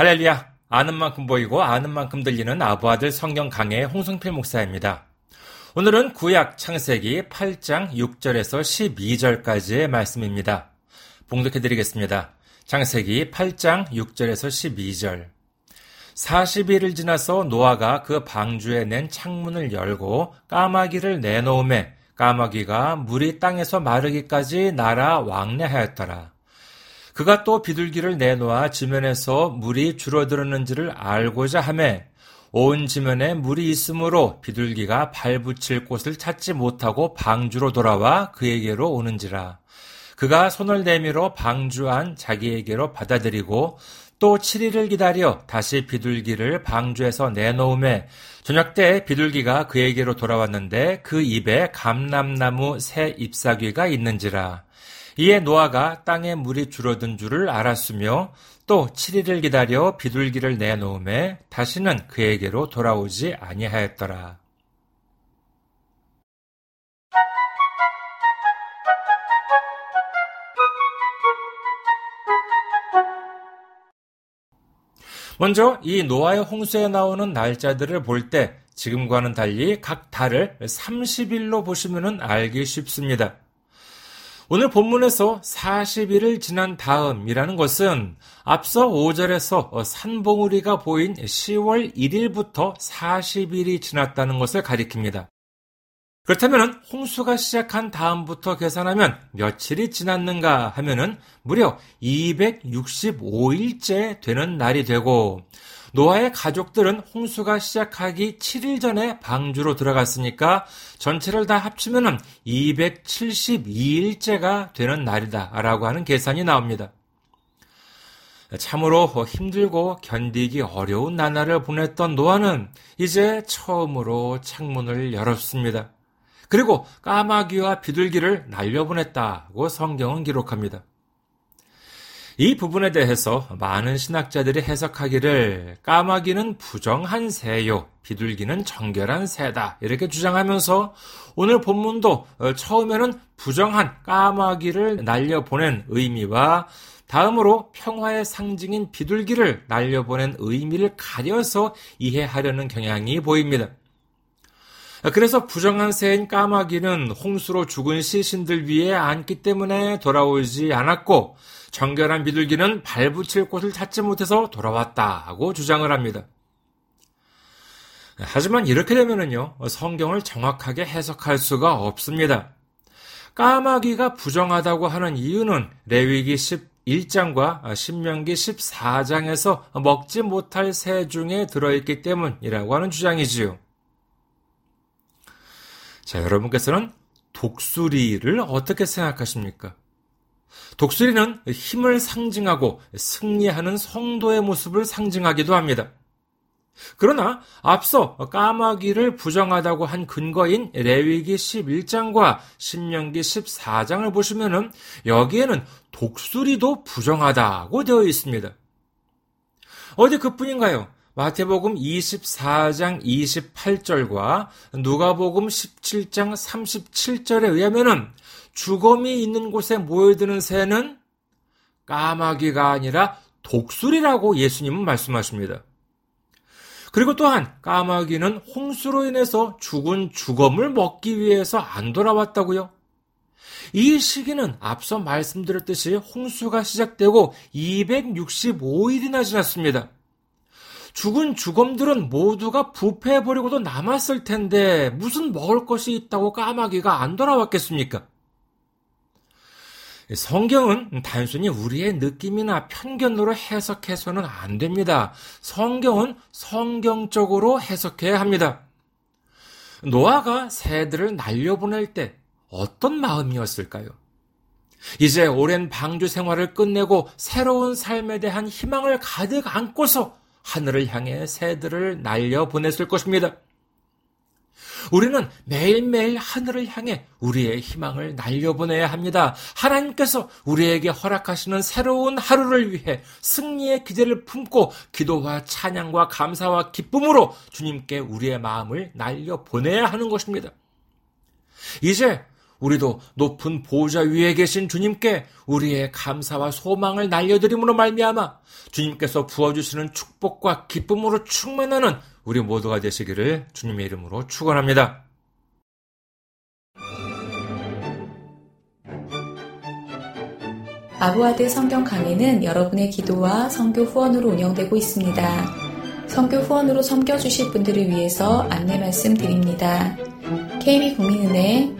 할렐루야! 아는 만큼 보이고 아는 만큼 들리는 아부아들 성경 강의 홍성필 목사입니다. 오늘은 구약 창세기 8장 6절에서 12절까지의 말씀입니다. 봉독해 드리겠습니다. 창세기 8장 6절에서 12절. 40일을 지나서 노아가 그 방주에 낸 창문을 열고 까마귀를 내놓음에 까마귀가 물이 땅에서 마르기까지 날아 왕래하였더라. 그가 또 비둘기를 내놓아 지면에서 물이 줄어들었는지를 알고자 하매 온 지면에 물이 있으므로 비둘기가 발붙일 곳을 찾지 못하고 방주로 돌아와 그에게로 오는지라. 그가 손을 내밀어 방주 안 자기에게로 받아들이고 또 7일을 기다려 다시 비둘기를 방주에서 내놓음에 저녁 때 비둘기가 그에게로 돌아왔는데 그 입에 감람나무 새 잎사귀가 있는지라. 이에 노아가 땅에 물이 줄어든 줄을 알았으며 또 7일을 기다려 비둘기를 내놓음에 다시는 그에게로 돌아오지 아니하였더라. 먼저 이 노아의 홍수에 나오는 날짜들을 볼 때 지금과는 달리 각 달을 30일로 보시면 알기 쉽습니다. 오늘 본문에서 40일을 지난 다음이라는 것은 앞서 5절에서 산봉우리가 보인 10월 1일부터 40일이 지났다는 것을 가리킵니다. 그렇다면 홍수가 시작한 다음부터 계산하면 며칠이 지났는가 하면은 무려 265일째 되는 날이 되고 노아의 가족들은 홍수가 시작하기 7일 전에 방주로 들어갔으니까 전체를 다 합치면 272일째가 되는 날이다라고 하는 계산이 나옵니다. 참으로 힘들고 견디기 어려운 나날을 보냈던 노아는 이제 처음으로 창문을 열었습니다. 그리고 까마귀와 비둘기를 날려보냈다고 성경은 기록합니다. 이 부분에 대해서 많은 신학자들이 해석하기를 까마귀는 부정한 새요, 비둘기는 정결한 새다. 이렇게 주장하면서 오늘 본문도 어, 처음에는 부정한 까마귀를 날려보낸 의미와 다음으로 평화의 상징인 비둘기를 날려보낸 의미를 가려서 이해하려는 경향이 보입니다. 그래서 부정한 새인 까마귀는 홍수로 죽은 시신들 위에 앉기 때문에 돌아오지 않았고 정결한 비둘기는 발붙일 곳을 찾지 못해서 돌아왔다고 주장을 합니다. 하지만 이렇게 되면은요, 성경을 정확하게 해석할 수가 없습니다. 까마귀가 부정하다고 하는 이유는 레위기 11장과 신명기 14장에서 먹지 못할 새 중에 들어있기 때문이라고 하는 주장이지요. 자, 여러분께서는 독수리를 어떻게 생각하십니까? 독수리는 힘을 상징하고 승리하는 성도의 모습을 상징하기도 합니다. 그러나 앞서 까마귀를 부정하다고 한 근거인 레위기 11장과 신명기 14장을 보시면은 여기에는 독수리도 부정하다고 되어 있습니다. 어디 그뿐인가요? 마태복음 24장 28절과 누가복음 17장 37절에 의하면은 죽음이 있는 곳에 모여드는 새는 까마귀가 아니라 독수리라고 예수님은 말씀하십니다. 그리고 또한 까마귀는 홍수로 인해서 죽은 죽음을 먹기 위해서 안 돌아왔다고요. 이 시기는 앞서 말씀드렸듯이 홍수가 시작되고 265일이나 지났습니다. 죽은 죽음들은 모두가 부패해버리고도 남았을 텐데 무슨 먹을 것이 있다고 까마귀가 안 돌아왔겠습니까? 성경은 단순히 우리의 느낌이나 편견으로 해석해서는 안 됩니다. 성경은 성경적으로 해석해야 합니다. 노아가 새들을 날려보낼 때 어떤 마음이었을까요? 이제 오랜 방주 생활을 끝내고 새로운 삶에 대한 희망을 가득 안고서 하늘을 향해 새들을 날려 보냈을 것입니다. 우리는 매일매일 하늘을 향해 우리의 희망을 날려보내야 합니다. 하나님께서 우리에게 허락하시는 새로운 하루를 위해 승리의 기대를 품고 기도와 찬양과 감사와 기쁨으로 주님께 우리의 마음을 날려보내야 하는 것입니다. 이제 우리도 높은 보좌 위에 계신 주님께 우리의 감사와 소망을 날려드림으로 말미암아 주님께서 부어주시는 축복과 기쁨으로 충만하는 우리 모두가 되시기를 주님의 이름으로 축원합니다. 아부아드 성경 강의는 여러분의 기도와 성교 후원으로 운영되고 있습니다. 성교 후원으로 섬겨주실 분들을 위해서 안내 말씀 드립니다. KB국민은행